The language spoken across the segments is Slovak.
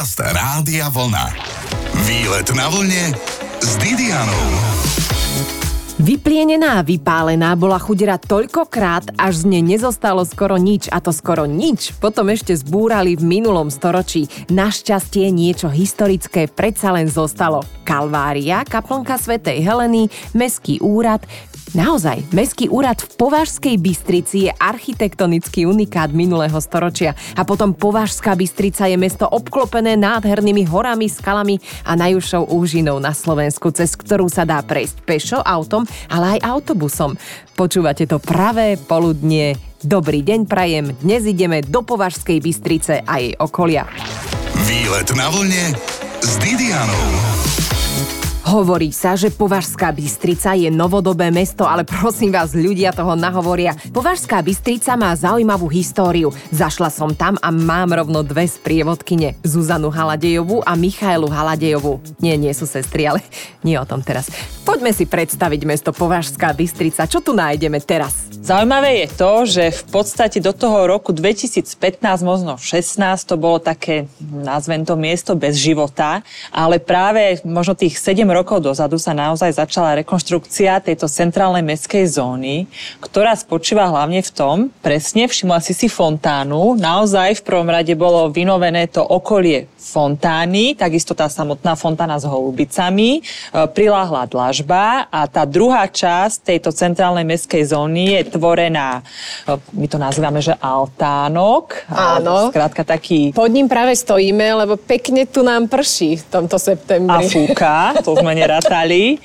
Podcast Rádia Vlna. Výlet na vlne s Didianou. Vyplienená a vypálená bola chudera toľkokrát, až z nej nezostalo skoro nič, a to skoro nič. Potom ešte zbúrali v minulom storočí. Našťastie niečo historické predsa len zostalo. Kalvária, kaplnka svätej Heleny, Mestský úrad, Naozaj, Mestský úrad v Považskej Bystrici je architektonický unikát minulého storočia a potom Považská Bystrica je mesto obklopené nádhernými horami, skalami a najúžšou úžinou na Slovensku, cez ktorú sa dá prejsť pešo, autom, ale aj autobusom. Počúvate to pravé poludnie. Dobrý deň prajem, dnes ideme do Považskej Bystrice a jej okolia. Výlet na vlne s Didianou. Hovorí sa, že Považská Bystrica je novodobé mesto, ale prosím vás, ľudia toho nahovoria. Považská Bystrica má zaujímavú históriu. Zašla som tam a mám rovno dve sprievodkyne. Zuzanu Haladejovú a Michailu Haladejovú. Nie, nie sú sestry, ale nie o tom teraz. Poďme si predstaviť mesto Považská Bystrica. Čo tu nájdeme teraz? Zaujímavé je to, že v podstate do toho roku 2015, možno 16, to bolo také, nazvem to miesto bez života, ale práve možno tých 7 rokov dozadu sa naozaj začala rekonštrukcia tejto centrálnej mestskej zóny, ktorá spočíva hlavne v tom, presne všimla si si fontánu, naozaj v prvom rade bolo vynovené to okolie fontány, takisto tá samotná fontána s holubicami, e, priláhla dlažba a tá druhá časť tejto centrálnej mestskej zóny je tvorená, e, my to nazývame, že altánok. Áno. Skrátka taký... Pod ním práve stojíme, lebo pekne tu nám prší v tomto septembri. A fúka, to sme nerátali.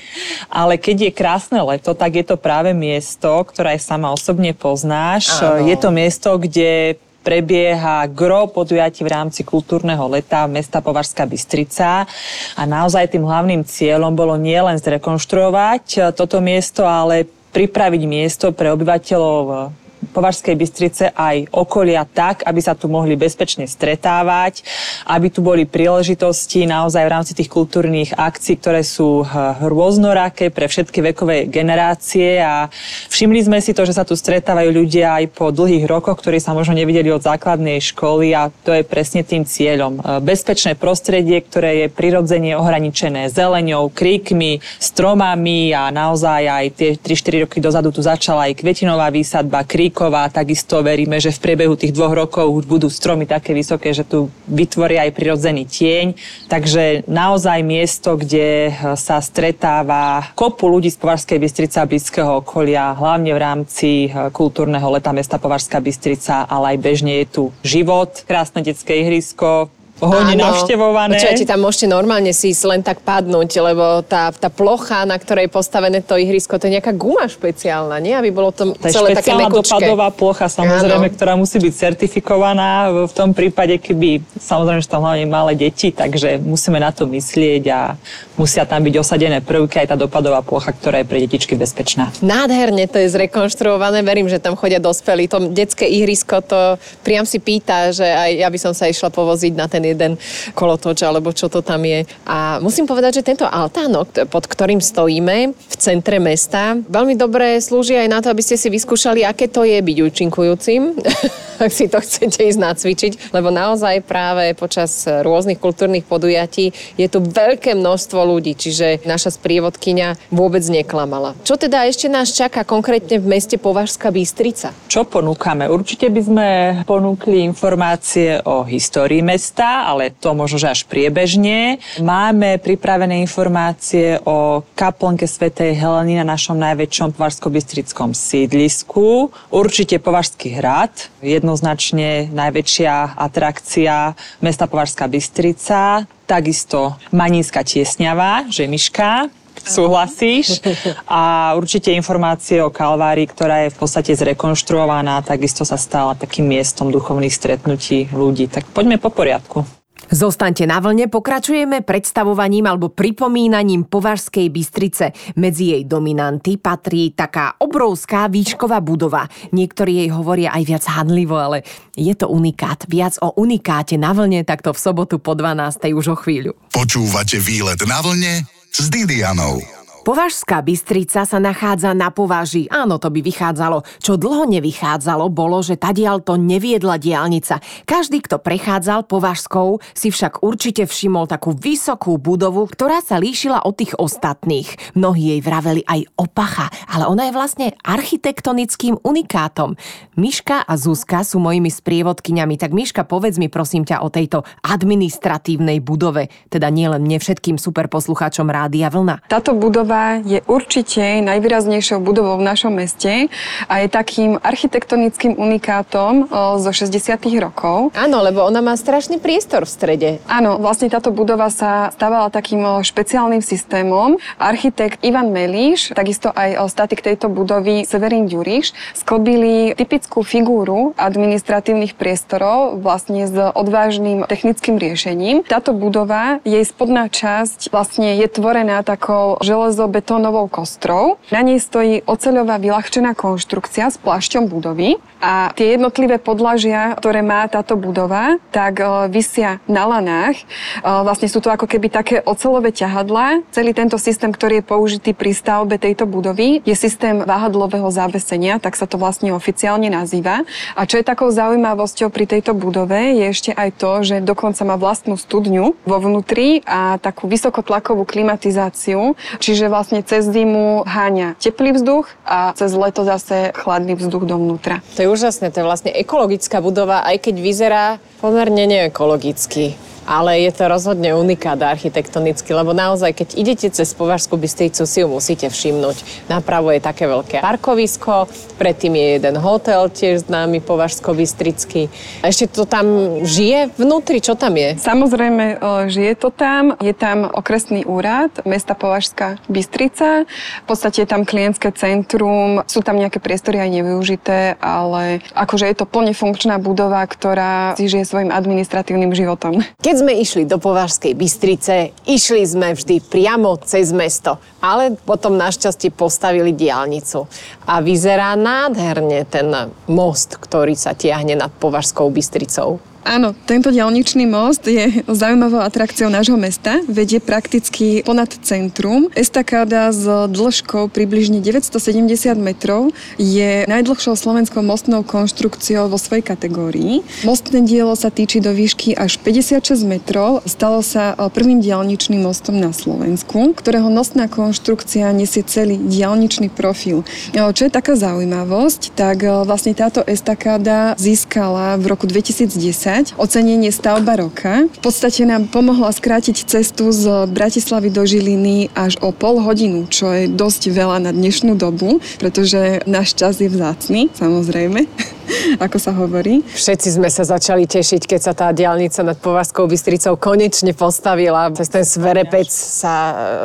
Ale keď je krásne leto, tak je to práve miesto, ktoré aj sama osobne poznáš. Áno. Je to miesto, kde prebieha gro podujatí v rámci kultúrneho leta mesta Považská Bystrica. A naozaj tým hlavným cieľom bolo nielen zrekonštruovať toto miesto, ale pripraviť miesto pre obyvateľov Považskej Bystrice aj okolia tak, aby sa tu mohli bezpečne stretávať, aby tu boli príležitosti naozaj v rámci tých kultúrnych akcií, ktoré sú eh, rôznoraké pre všetky vekové generácie a všimli sme si to, že sa tu stretávajú ľudia aj po dlhých rokoch, ktorí sa možno nevideli od základnej školy a to je presne tým cieľom. Eh, bezpečné prostredie, ktoré je prirodzene ohraničené zeleňou, kríkmi, stromami a naozaj aj tie 3-4 roky dozadu tu začala aj kvetinová výsadba, krík Kríková. Takisto veríme, že v priebehu tých dvoch rokov už budú stromy také vysoké, že tu vytvoria aj prirodzený tieň. Takže naozaj miesto, kde sa stretáva kopu ľudí z Považskej Bystrice a blízkeho okolia, hlavne v rámci eh, kultúrneho leta mesta Považská Bystrica, ale aj bežne je tu život, krásne detské ihrisko, hodne navštevované. Počujete, tam môžete normálne si len tak padnúť, lebo tá, tá plocha, na ktorej je postavené to ihrisko, to je nejaká guma špeciálna, nie? Aby bolo to tá celé také mekučké. dopadová plocha, samozrejme, Áno. ktorá musí byť certifikovaná v tom prípade, keby, samozrejme, že tam hlavne malé deti, takže musíme na to myslieť a musia tam byť osadené prvky aj tá dopadová plocha, ktorá je pre detičky bezpečná. Nádherne to je zrekonštruované, verím, že tam chodia dospelí. To detské ihrisko to priam si pýta, že aj ja by som sa išla povoziť na ten jeden kolotoč, alebo čo to tam je. A musím povedať, že tento altánok, pod ktorým stojíme v centre mesta, veľmi dobre slúži aj na to, aby ste si vyskúšali, aké to je byť účinkujúcim, ak si to chcete ísť nacvičiť, lebo naozaj práve počas rôznych kultúrnych podujatí je tu veľké množstvo ľudí, čiže naša sprievodkyňa vôbec neklamala. Čo teda ešte nás čaká konkrétne v meste Považská Bystrica? Čo ponúkame? Určite by sme ponúkli informácie o histórii mesta, ale to možno, až priebežne. Máme pripravené informácie o kaplnke svätej Heleny na našom najväčšom považsko-bystrickom sídlisku. Určite Považský hrad, jednoznačne najväčšia atrakcia mesta Považská Bystrica. Takisto Maníska tiesňava, Žemiška, súhlasíš. A určite informácie o Kalvárii, ktorá je v podstate zrekonštruovaná, takisto sa stala takým miestom duchovných stretnutí ľudí. Tak poďme po poriadku. Zostaňte na vlne, pokračujeme predstavovaním alebo pripomínaním Považskej Bystrice. Medzi jej dominanty patrí taká obrovská výšková budova. Niektorí jej hovoria aj viac handlivo, ale je to unikát. Viac o unikáte na vlne takto v sobotu po 12. už o chvíľu. Počúvate výlet na vlne s Didianou. Považská Bystrica sa nachádza na považi. Áno, to by vychádzalo. Čo dlho nevychádzalo, bolo, že tadiaľ to neviedla diálnica. Každý, kto prechádzal Považskou, si však určite všimol takú vysokú budovu, ktorá sa líšila od tých ostatných. Mnohí jej vraveli aj opacha, ale ona je vlastne architektonickým unikátom. Miška a Zuzka sú mojimi sprievodkyňami, tak Miška, povedz mi prosím ťa o tejto administratívnej budove, teda nielen mne všetkým super poslucháčom Rádia Vlna. Táto budova budova je určite najvýraznejšou budovou v našom meste a je takým architektonickým unikátom zo 60. rokov. Áno, lebo ona má strašný priestor v strede. Áno, vlastne táto budova sa stávala takým špeciálnym systémom. Architekt Ivan Melíš, takisto aj statik tejto budovy Severín Ďuriš, sklbili typickú figúru administratívnych priestorov vlastne s odvážnym technickým riešením. Táto budova, jej spodná časť vlastne je tvorená takou betónovou kostrou. Na nej stojí oceľová vyľahčená konštrukcia s plášťom budovy a tie jednotlivé podlažia, ktoré má táto budova, tak uh, vysia na lanách. Uh, vlastne sú to ako keby také ocelové ťahadlá. Celý tento systém, ktorý je použitý pri stavbe tejto budovy, je systém váhadlového závesenia, tak sa to vlastne oficiálne nazýva. A čo je takou zaujímavosťou pri tejto budove, je ešte aj to, že dokonca má vlastnú studňu vo vnútri a takú vysokotlakovú klimatizáciu, čiže vlastne cez zimu háňa teplý vzduch a cez leto zase chladný vzduch dovnútra. To je úžasné, to je vlastne ekologická budova, aj keď vyzerá pomerne neekologicky ale je to rozhodne unikát architektonicky, lebo naozaj, keď idete cez Považskú Bystricu, si ju musíte všimnúť. Napravo je také veľké parkovisko, predtým je jeden hotel, tiež známy Považsko-Bystrický. Ešte to tam žije vnútri? Čo tam je? Samozrejme, žije to tam. Je tam okresný úrad mesta Považská Bystrica. V podstate je tam klientské centrum. Sú tam nejaké priestory aj nevyužité, ale akože je to plne funkčná budova, ktorá si žije svojim administratívnym životom. Keď keď sme išli do Považskej Bystrice, išli sme vždy priamo cez mesto, ale potom našťastie postavili diálnicu. A vyzerá nádherne ten most, ktorý sa tiahne nad Považskou Bystricou. Áno, tento diaľničný most je zaujímavou atrakciou nášho mesta. Vedie prakticky ponad centrum. Estakáda s dĺžkou približne 970 metrov je najdlhšou slovenskou mostnou konštrukciou vo svojej kategórii. Mostné dielo sa týči do výšky až 56 metrov. Stalo sa e, prvým diaľničným mostom na Slovensku, ktorého nosná konštrukcia nesie celý diaľničný profil. E, čo je taká zaujímavosť, tak e, vlastne táto estakáda získala v roku 2010 prijať ocenenie stavba roka. V podstate nám pomohla skrátiť cestu z Bratislavy do Žiliny až o pol hodinu, čo je dosť veľa na dnešnú dobu, pretože náš čas je vzácný, samozrejme. ako sa hovorí. Všetci sme sa začali tešiť, keď sa tá diálnica nad Povazkou Bystricou konečne postavila. Cez ten sverepec sa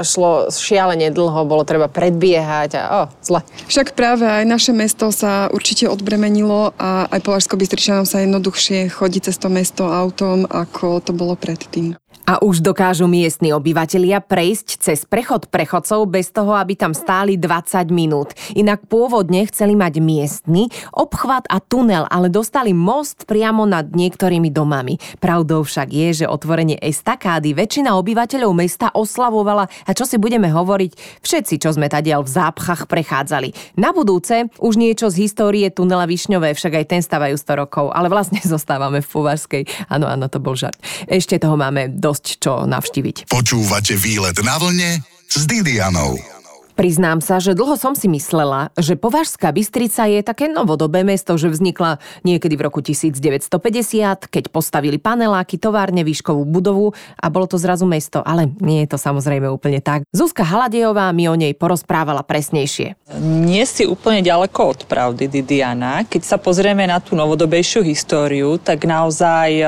šlo šialene dlho, bolo treba predbiehať a o, zle. Však práve aj naše mesto sa určite odbremenilo a aj Považsko Bystričanom sa jednoduchšie chodí cez to mesto autom, ako to bolo predtým. A už dokážu miestni obyvatelia prejsť cez prechod prechodcov bez toho, aby tam stáli 20 minút. Inak pôvodne chceli mať miestny obchvat a tunel, ale dostali most priamo nad niektorými domami. Pravdou však je, že otvorenie estakády väčšina obyvateľov mesta oslavovala a čo si budeme hovoriť, všetci, čo sme tadiaľ v zápchach prechádzali. Na budúce už niečo z histórie tunela Višňové, však aj ten stávajú 100 rokov, ale vlastne zostávame v Povarskej. Áno, áno, to bol žart. Ešte toho máme do dosť čo navštíviť. Počúvate výlet na vlne s Didianou. Priznám sa, že dlho som si myslela, že Považská Bystrica je také novodobé mesto, že vznikla niekedy v roku 1950, keď postavili paneláky, továrne, výškovú budovu a bolo to zrazu mesto, ale nie je to samozrejme úplne tak. Zuzka Haladejová mi o nej porozprávala presnejšie. Nie si úplne ďaleko od pravdy, Didiana. Keď sa pozrieme na tú novodobejšiu históriu, tak naozaj e,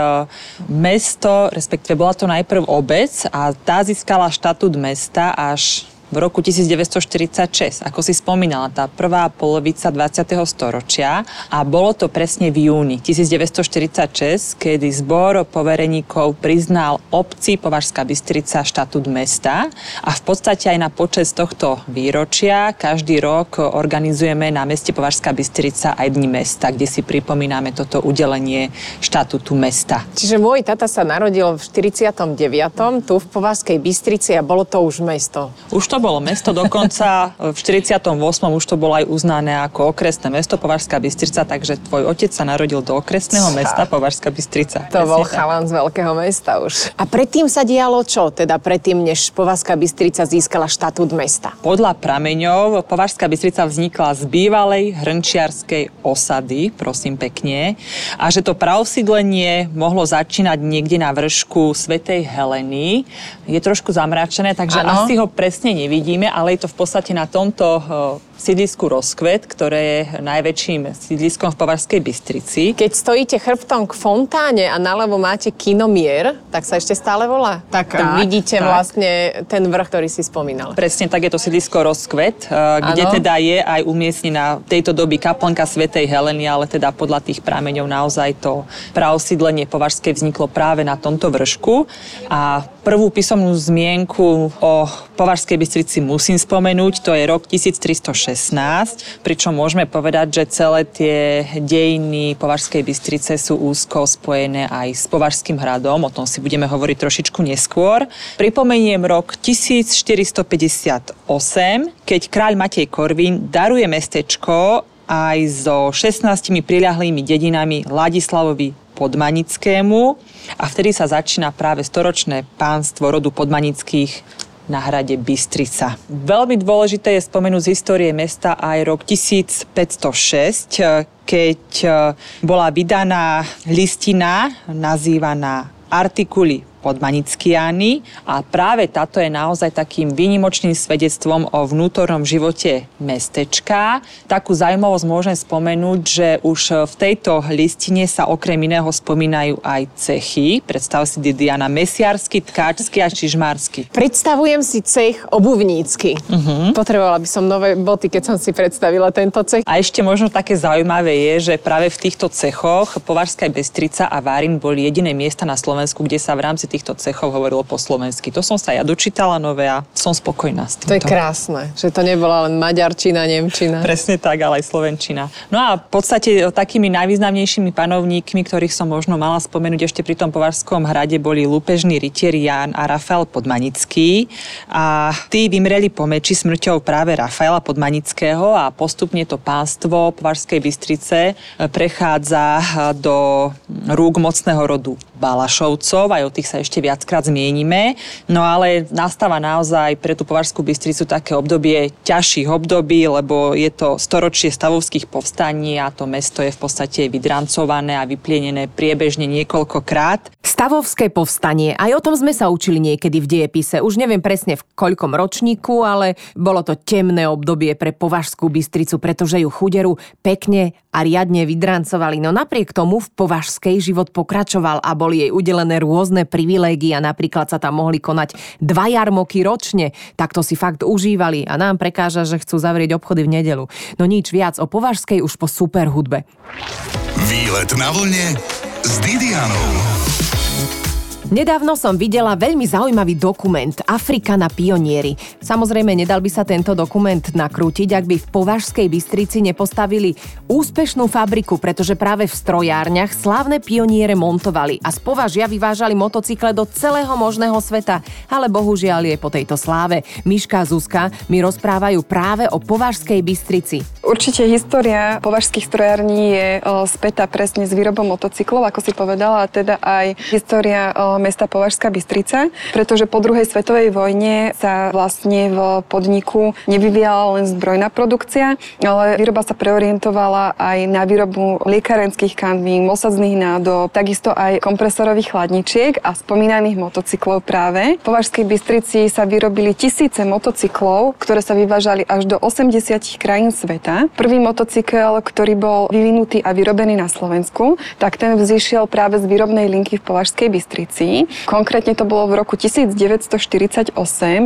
mesto, respektíve bola to najprv obec a tá získala štatút mesta až v roku 1946, ako si spomínala, tá prvá polovica 20. storočia a bolo to presne v júni 1946, kedy zbor povereníkov priznal obci Považská Bystrica štatút mesta a v podstate aj na počas tohto výročia každý rok organizujeme na meste Považská Bystrica aj Dni mesta, kde si pripomíname toto udelenie štatútu mesta. Čiže môj tata sa narodil v 49. tu v Považskej Bystrici a bolo to už mesto. Už to bolo mesto, dokonca v 48. už to bolo aj uznané ako okresné mesto Považská Bystrica, takže tvoj otec sa narodil do okresného mesta Považská Bystrica. To bol chalan z veľkého mesta už. A predtým sa dialo čo? Teda predtým, než Považská Bystrica získala štatút mesta? Podľa prameňov Považská Bystrica vznikla z bývalej hrnčiarskej osady, prosím pekne, a že to praosídlenie mohlo začínať niekde na vršku Svetej Heleny. Je trošku zamračené, takže ano. asi ho presne nevidíme, ale je to v podstate na tomto sídlisku Rozkvet, ktoré je najväčším sídliskom v Považskej Bystrici. Keď stojíte chrbtom k fontáne a naľavo máte kinomier, tak sa ešte stále volá. Tak, tak vidíte tak. vlastne ten vrch, ktorý si spomínal. Presne tak je to sídlisko Rozkvet, eh, kde ano. teda je aj umiestnená tejto doby kaplnka Svetej Heleny, ale teda podľa tých prámeňov naozaj to praosídlenie Považskej vzniklo práve na tomto vršku. A prvú písomnú zmienku o Považskej Bystrici musím spomenúť, to je rok 1306 pričom môžeme povedať, že celé tie dejiny Považskej Bystrice sú úzko spojené aj s Považským hradom, o tom si budeme hovoriť trošičku neskôr. Pripomeniem rok 1458, keď kráľ Matej Korvin daruje mestečko aj so 16 priľahlými dedinami Ladislavovi Podmanickému a vtedy sa začína práve storočné pánstvo rodu Podmanických na hrade Bystrica. Veľmi dôležité je spomenúť z histórie mesta aj rok 1506, keď eh, bola vydaná listina nazývaná Artikuli podmanickiány a práve táto je naozaj takým výnimočným svedectvom o vnútornom živote mestečka. Takú zaujímavosť môžem spomenúť, že už v tejto listine sa okrem iného spomínajú aj cechy. Predstav si Didiana mesiarsky, tkáčsky a čižmársky. Predstavujem si cech obuvnícky. Uh-huh. Potrebovala by som nové boty, keď som si predstavila tento cech. A ešte možno také zaujímavé je, že práve v týchto cechoch Považská Bystrica a Várin boli jediné miesta na Slovensku, kde sa v rámci týchto cechov hovorilo po slovensky. To som sa ja dočítala nové a som spokojná s týmto. To je krásne, že to nebola len maďarčina, nemčina. Presne tak, ale aj slovenčina. No a v podstate takými najvýznamnejšími panovníkmi, ktorých som možno mala spomenúť ešte pri tom Považskom hrade, boli lúpežní rytieri Ján a Rafael Podmanický. A tí vymreli po meči smrťou práve Rafaela Podmanického a postupne to pánstvo Považskej Bystrice prechádza do rúk mocného rodu Balašovcov, aj o tých sa ešte viackrát zmienime. No ale nastáva naozaj pre tú Považskú Bystricu také obdobie ťažších období, lebo je to storočie stavovských povstaní a to mesto je v podstate vydrancované a vyplienené priebežne niekoľkokrát. Stavovské povstanie, aj o tom sme sa učili niekedy v diepise. Už neviem presne v koľkom ročníku, ale bolo to temné obdobie pre Považskú Bystricu, pretože ju chuderu pekne a riadne vydrancovali. No napriek tomu v Považskej život pokračoval a boli jej udelené rôzne privilégia. Napríklad sa tam mohli konať dva jarmoky ročne. Tak to si fakt užívali a nám prekáža, že chcú zavrieť obchody v nedelu. No nič viac o Považskej už po super hudbe. Výlet na vlne s Didianou. Nedávno som videla veľmi zaujímavý dokument Afrika na pionieri. Samozrejme, nedal by sa tento dokument nakrútiť, ak by v Považskej Bystrici nepostavili úspešnú fabriku, pretože práve v strojárniach slávne pioniere montovali a z Považia vyvážali motocykle do celého možného sveta. Ale bohužiaľ je po tejto sláve. Miška a Zuzka mi rozprávajú práve o Považskej Bystrici. Určite história považských strojární je spätá presne s výrobou motocyklov, ako si povedala, a teda aj história mesta Považská Bystrica, pretože po druhej svetovej vojne sa vlastne v podniku nevyvíjala len zbrojná produkcia, ale výroba sa preorientovala aj na výrobu liekarenských kanvín, osadzných nádob, takisto aj kompresorových chladničiek a spomínaných motocyklov práve. V Považskej Bystrici sa vyrobili tisíce motocyklov, ktoré sa vyvážali až do 80 krajín sveta. Prvý motocykel, ktorý bol vyvinutý a vyrobený na Slovensku, tak ten vzýšiel práve z výrobnej linky v Považskej Bystrici. Konkrétne to bolo v roku 1948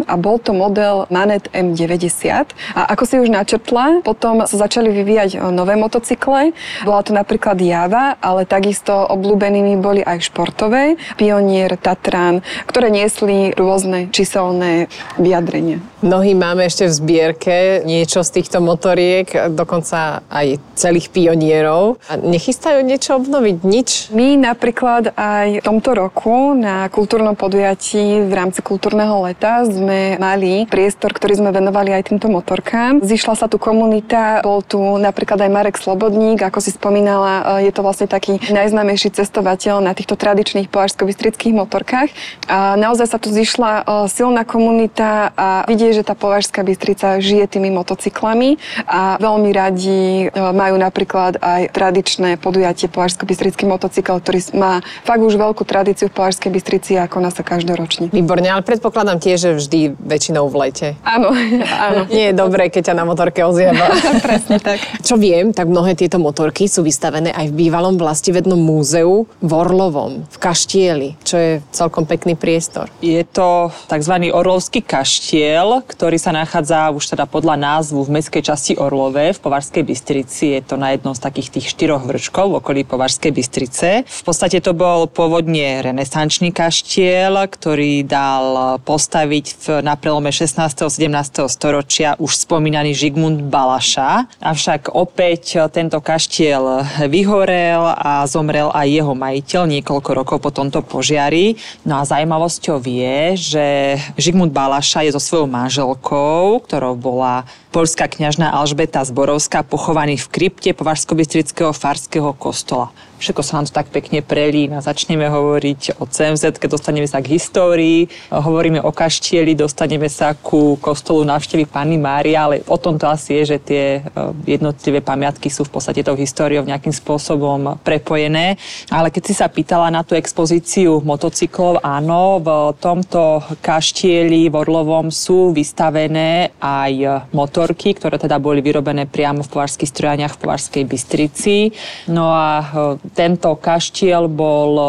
a bol to model Manet M90. A ako si už načrtla, potom sa začali vyvíjať nové motocykle. Bola to napríklad Java, ale takisto obľúbenými boli aj športové, Pionier, Tatran, ktoré niesli rôzne číselné vyjadrenia. Mnohí máme ešte v zbierke niečo z týchto motoriek, dokonca aj celých pionierov. A nechystajú niečo obnoviť? Nič? My napríklad aj v tomto roku na kultúrnom podujatí v rámci kultúrneho leta sme mali priestor, ktorý sme venovali aj týmto motorkám. Zišla sa tu komunita, bol tu napríklad aj Marek Slobodník, ako si spomínala, je to vlastne taký najznámejší cestovateľ na týchto tradičných považsko-bystrických motorkách. A naozaj sa tu zišla silná komunita a vidie, že tá Považská Bystrica žije tými motocyklami a veľmi radi majú napríklad aj tradičné podujatie Považsko-Bystrický motocykel, ktorý má fakt už veľkú tradíciu v Považskej Bystrici a koná sa každoročne. Výborne, ale predpokladám tiež, že vždy väčšinou v lete. Áno, áno. Nie je dobré, keď ťa na motorke ozjeba. Presne tak. Čo viem, tak mnohé tieto motorky sú vystavené aj v bývalom vlastivednom múzeu v Orlovom, v Kaštieli, čo je celkom pekný priestor. Je to tzv. Orlovský kaštiel, ktorý sa nachádza už teda podľa názvu v mestskej časti Orlove v Považskej Bystrici. Je to na jednom z takých tých štyroch vrčkov v okolí Považskej Bystrice. V podstate to bol pôvodne renesančný kaštiel, ktorý dal postaviť v, na prelome 16. a 17. storočia už spomínaný Žigmund Balaša. Avšak opäť tento kaštiel vyhorel a zomrel aj jeho majiteľ niekoľko rokov po tomto požiari. No a zaujímavosťou je, že Žigmund Balaša je so svojou manželkou, ktorou bola polská kňažná Alžbeta Zborovská, pochovaný v krypte Považsko-Bystrického farského kostola. Všetko sa nám to tak pekne prelína. Začneme hovoriť o CMZ, keď dostaneme sa k histórii, hovoríme o kaštieli, dostaneme sa ku kostolu návštevy Panny Mária, ale o tom to asi je, že tie e, jednotlivé pamiatky sú v podstate tou históriou nejakým spôsobom prepojené. Ale keď si sa pýtala na tú expozíciu motocyklov, áno, v tomto kaštieli v Orlovom sú vystavené aj motorky, ktoré teda boli vyrobené priamo v považských strojaniach v Považskej Bystrici. No a e, tento kaštiel bol e,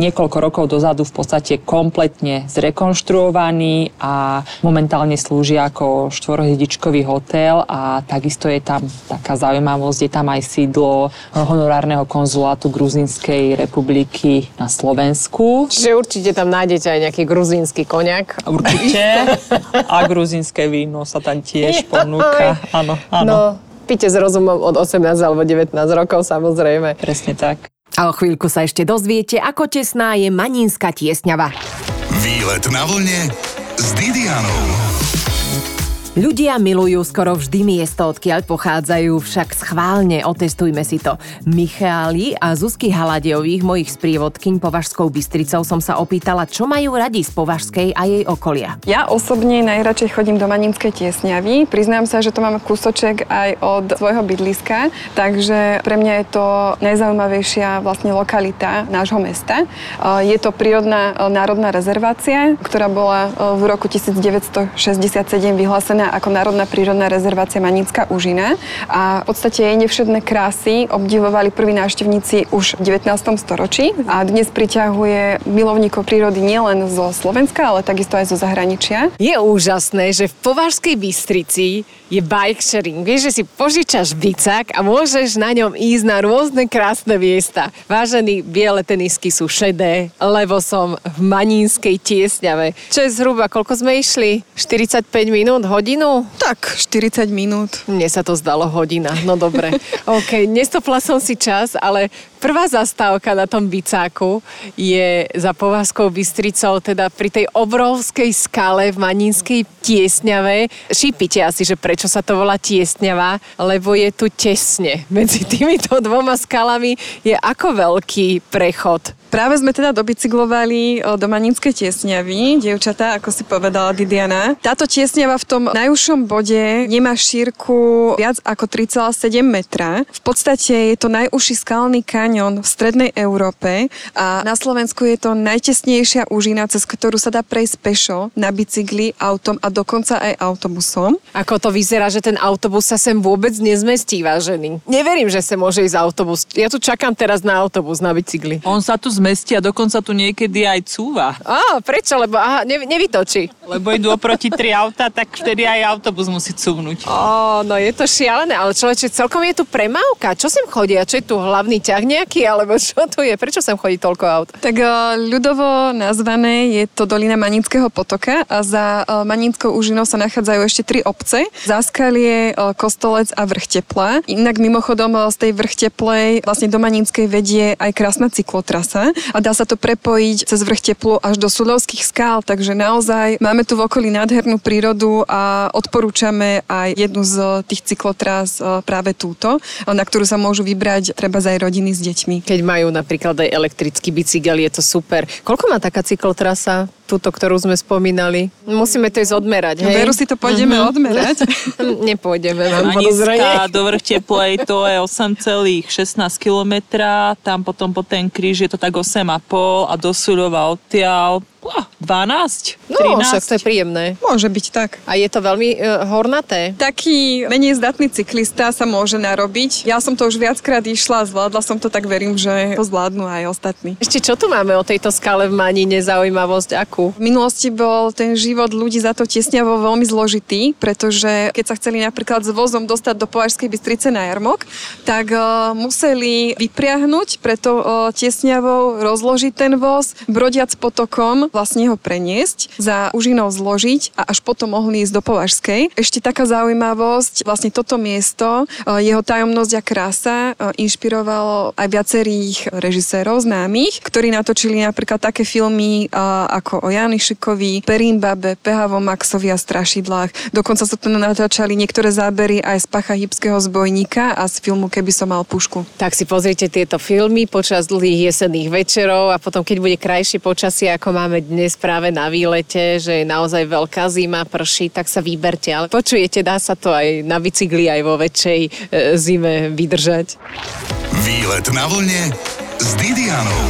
niekoľko rokov dozadu v podstate kompletne zrekonštruovaný a momentálne slúži ako štvorhviezdičkový hotel a takisto je tam taká zaujímavosť, je tam aj sídlo honorárneho konzulátu Gruzinskej republiky na Slovensku. Čiže určite tam nájdete aj nejaký gruzínsky koniak. Určite. A gruzínske víno sa tam tiež ponúka. Áno, áno. No, píte s rozumom od 18 alebo 19 rokov samozrejme. Presne tak. A o chvíľku sa ešte dozviete, ako tesná je manínska tiesňava. Výlet na vlne s Didianou. Ľudia milujú skoro vždy miesto, odkiaľ pochádzajú, však schválne otestujme si to. Micháli a Zuzky Haladiových, mojich sprievodkyň Považskou Bystricou, som sa opýtala, čo majú radi z Považskej a jej okolia. Ja osobne najradšej chodím do Maninskej tiesňavy. Priznám sa, že to mám kúsoček aj od svojho bydliska, takže pre mňa je to najzaujímavejšia vlastne lokalita nášho mesta. Je to prírodná národná rezervácia, ktorá bola v roku 1967 vyhlásená vyhlásená ako Národná prírodná rezervácia Manická užina a v podstate jej nevšetné krásy obdivovali prví návštevníci už v 19. storočí a dnes priťahuje milovníkov prírody nielen zo Slovenska, ale takisto aj zo zahraničia. Je úžasné, že v Považskej Bystrici je bike sharing. Vieš, že si požičaš bicák a môžeš na ňom ísť na rôzne krásne miesta. Vážení, biele tenisky sú šedé, lebo som v Manínskej tiesňave. Čo je zhruba, koľko sme išli? 45 minút, hodinu? Hodinu? Tak, 40 minút. Mne sa to zdalo hodina, no dobre. OK, nestopla som si čas, ale prvá zastávka na tom bicáku je za Povazkou Bystricou, teda pri tej obrovskej skale v Maninskej tiesňave. Šípite asi, že prečo sa to volá tiesňava, lebo je tu tesne. Medzi týmito dvoma skalami je ako veľký prechod. Práve sme teda dobicyklovali do Maninskej tiesňavy, dievčatá, ako si povedala Didiana. Táto tiesňava v tom najúžšom bode nemá šírku viac ako 3,7 metra. V podstate je to najúžší skalný kaňon v strednej Európe a na Slovensku je to najtesnejšia úžina, cez ktorú sa dá prejsť pešo, na bicykli, autom a dokonca aj autobusom. Ako to vyzerá, že ten autobus sa sem vôbec nezmestí, vážený. Neverím, že sa môže ísť autobus. Ja tu čakám teraz na autobus na bicykli. On sa tu zmestí a dokonca tu niekedy aj cúva. Á, prečo? Lebo aha, ne, nevytočí. Lebo idú oproti tri auta, tak vtedy aj autobus musí cúvnuť. Ó, no je to šialené, ale človeče, celkom je tu premávka. Čo sem chodí? A čo je tu hlavný ťah nejaký? Alebo čo tu je? Prečo sem chodí toľko aut? Tak eh, ľudovo nazvané je to dolina Maninského potoka a za eh, Maninskou úžinou sa nachádzajú ešte tri obce. Záskalie, eh, Kostolec a Vrch Tepla. Inak mimochodom z tej Vrch Teplej vlastne do Maninskej vedie aj krásna cyklotrasa a dá sa to prepojiť cez vrch Teplu až do Sulovských skál, takže naozaj máme tu v okolí nádhernú prírodu a odporúčame aj jednu z tých cyklotras e, práve túto, na ktorú sa môžu vybrať treba aj rodiny s deťmi. Keď majú napríklad aj elektrický bicykel, je to super. Koľko má taká cyklotrasa? Túto, ktorú sme spomínali. Musíme to ísť odmerať, hej? Veru si to pôjdeme uh-huh. odmerať. Nepôjdeme, mám podozrenie. do vrch teplej to je 8,16 km, tam potom po ten kríž je to tak 8,5 a do Sudova odtiaľ 12, 13. No, však to je príjemné. Môže byť tak. A je to veľmi uh, hornaté? Taký menej zdatný cyklista sa môže narobiť. Ja som to už viackrát išla, zvládla som to, tak verím, že to zvládnu aj ostatní. Ešte čo tu máme o tejto skale v Mani, nezaujímavosť akú? V minulosti bol ten život ľudí za to tesňavo veľmi zložitý, pretože keď sa chceli napríklad s vozom dostať do Považskej Bystrice na jarmok, tak uh, museli vypriahnuť preto uh, tiesňavou, rozložiť ten voz, brodiac potokom vlastne ho preniesť, za užinou zložiť a až potom mohli ísť do Považskej. Ešte taká zaujímavosť, vlastne toto miesto, e, jeho tajomnosť a krása e, inšpirovalo aj viacerých režisérov známych, ktorí natočili napríklad také filmy e, ako o Janišikovi, Perimbabe, Pehavo Maxovi a Strašidlách. Dokonca sa tu natáčali niektoré zábery aj z Pacha Hybského zbojníka a z filmu Keby som mal pušku. Tak si pozrite tieto filmy počas dlhých jesenných večerov a potom, keď bude krajšie počasie, ako máme dnes práve na výlete, že je naozaj veľká zima, prší, tak sa vyberte. Ale počujete, dá sa to aj na bicykli, aj vo väčšej e, zime vydržať. Výlet na vlne s Didianou.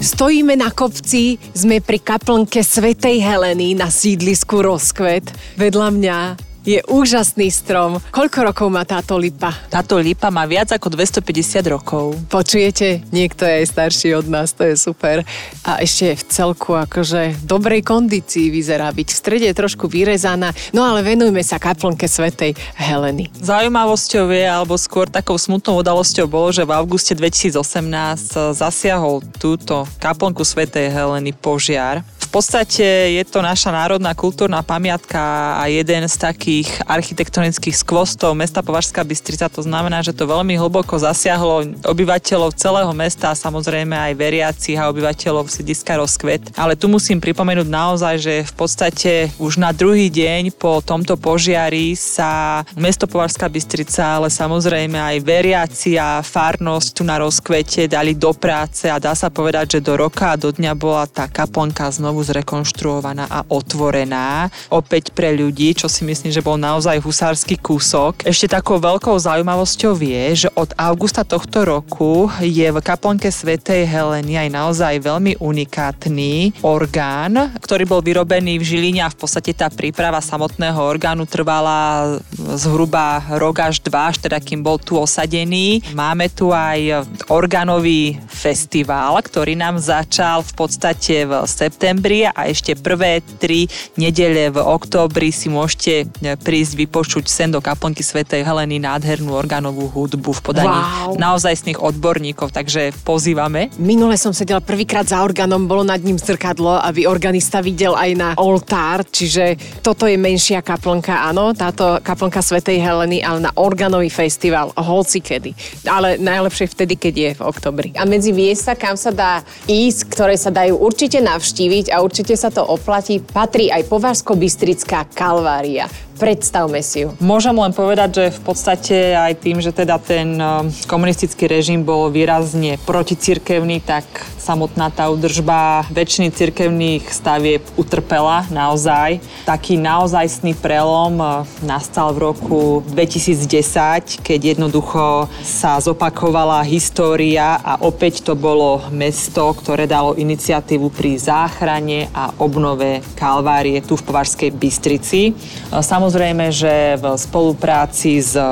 Stojíme na kopci, sme pri kaplnke Svetej Heleny na sídlisku Rozkvet. Vedľa mňa je úžasný strom. Koľko rokov má táto lipa? Táto lipa má viac ako 250 rokov. Počujete? Niekto je aj starší od nás, to je super. A ešte v celku akože dobrej kondícii vyzerá byť. V strede je trošku vyrezaná, no ale venujme sa kaplnke svetej Heleny. Zaujímavosťou je, alebo skôr takou smutnou udalosťou bolo, že v auguste 2018 zasiahol túto kaplnku svetej Heleny požiar podstate je to naša národná kultúrna pamiatka a jeden z takých architektonických skvostov mesta Považská Bystrica. To znamená, že to veľmi hlboko zasiahlo obyvateľov celého mesta a samozrejme aj veriacich a obyvateľov sídiska Rozkvet. Ale tu musím pripomenúť naozaj, že v podstate už na druhý deň po tomto požiari sa mesto Považská Bystrica, ale samozrejme aj veriaci a farnosť tu na Rozkvete dali do práce a dá sa povedať, že do roka a do dňa bola tá kaplnka znovu zrekonštruovaná a otvorená. Opäť pre ľudí, čo si myslím, že bol naozaj husársky kúsok. Ešte takou veľkou zaujímavosťou je, že od augusta tohto roku je v kaplnke Svetej Heleny aj naozaj veľmi unikátny orgán, ktorý bol vyrobený v Žiline a v podstate tá príprava samotného orgánu trvala zhruba rok až dva, až teda kým bol tu osadený. Máme tu aj orgánový festival, ktorý nám začal v podstate v septembri septembri a ešte prvé tri nedele v októbri si môžete e, prísť vypočuť sen do kaplnky Svetej Heleny nádhernú orgánovú hudbu v podaní wow. naozajstných odborníkov, takže pozývame. Minule som sedela prvýkrát za orgánom, bolo nad ním zrkadlo, aby organista videl aj na oltár, čiže toto je menšia kaplnka, áno, táto kaplnka Svetej Heleny, ale na orgánový festival, hoci kedy. Ale najlepšie vtedy, keď je v oktobri. A medzi miesta, kam sa dá ísť, ktoré sa dajú určite navštíviť a určite sa to oplatí, patrí aj Považsko-Bystrická kalvária. Predstavme si ju. Môžem len povedať, že v podstate aj tým, že teda ten eh, komunistický režim bol výrazne proticirkevný, tak samotná tá udržba väčšiny cirkevných stavieb utrpela naozaj. Taký naozajstný prelom eh, nastal v roku 2010, keď jednoducho sa zopakovala história a opäť to bolo mesto, ktoré dalo iniciatívu pri záchrane a obnove Kalvárie tu v Považskej Bystrici. Eh, Samozrejme, že v spolupráci s eh,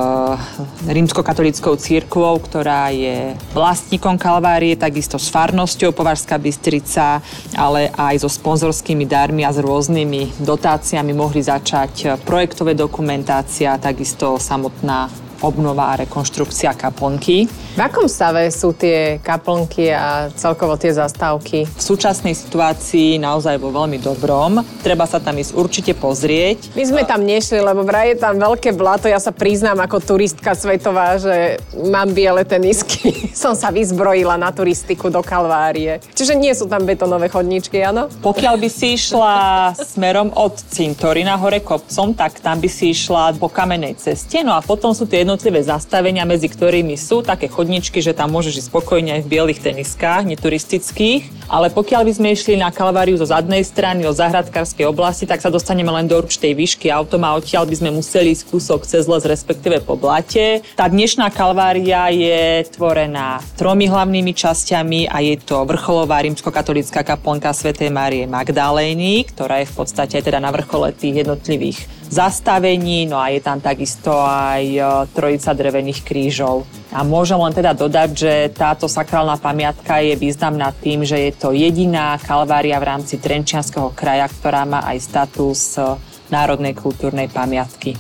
rímskokatolickou církvou, ktorá je vlastníkom Kalvárie, takisto s farnosťou Považská Bystrica, ale aj so sponzorskými darmi a s rôznymi dotáciami mohli začať projektové dokumentácia, takisto samotná obnova a rekonštrukcia kaplnky. V akom stave sú tie kaplnky a celkovo tie zastávky? V súčasnej situácii naozaj vo veľmi dobrom. Treba sa tam ísť určite pozrieť. My sme tam nešli, lebo vraj je tam veľké blato. Ja sa priznám ako turistka svetová, že mám biele tenisky. Som sa vyzbrojila na turistiku do Kalvárie. Čiže nie sú tam betonové chodničky, áno? Pokiaľ by si išla smerom od cintorína hore kopcom, tak tam by si išla po kamenej ceste. No a potom sú tie jednotlivé zastavenia, medzi ktorými sú také chodničky, že tam môžeš ísť spokojne aj v bielých teniskách, neturistických. Ale pokiaľ by sme išli na Kalváriu zo zadnej strany, do zahradkárskej oblasti, tak sa dostaneme len do určitej výšky autom a odtiaľ by sme museli ísť kúsok cez les, respektíve po blate. Tá dnešná Kalvária je tvorená tromi hlavnými časťami a je to vrcholová rímskokatolická kaplnka svätej Márie Magdalény, ktorá je v podstate teda na vrchole tých jednotlivých zastavení, no a je tam takisto aj e, trojica drevených krížov. A môžem len teda dodať, že táto sakrálna pamiatka je významná tým, že je to jediná kalvária v rámci Trenčianského kraja, ktorá má aj status e, národnej kultúrnej pamiatky.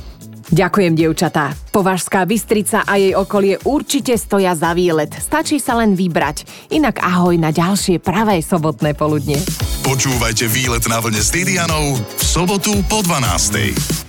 Ďakujem, dievčatá. Považská Bystrica a jej okolie určite stoja za výlet. Stačí sa len vybrať. Inak ahoj na ďalšie pravé sobotné poludne. Počúvajte výlet na vlne s Didianou v sobotu po 12.